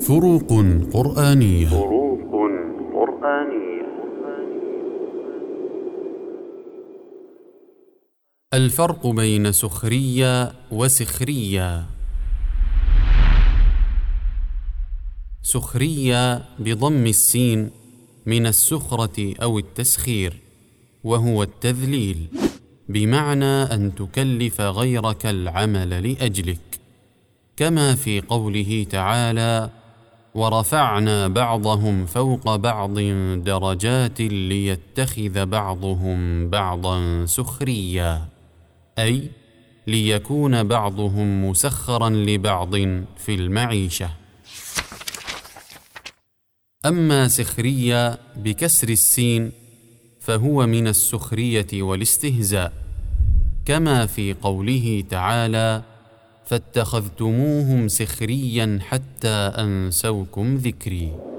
فروق قرآنية. فروق قرآنية. الفرق بين سخرية وسخرية. سخرية بضم السين من السخرة أو التسخير وهو التذليل بمعنى أن تكلف غيرك العمل لأجلك كما في قوله تعالى ورفعنا بعضهم فوق بعض درجات ليتخذ بعضهم بعضا سخريا. أي ليكون بعضهم مسخرا لبعض في المعيشة. أما سخريه بكسر السين فهو من السخرية والاستهزاء كما في قوله تعالى فاتخذتموهم سخريا حتى أنسوكم ذكري.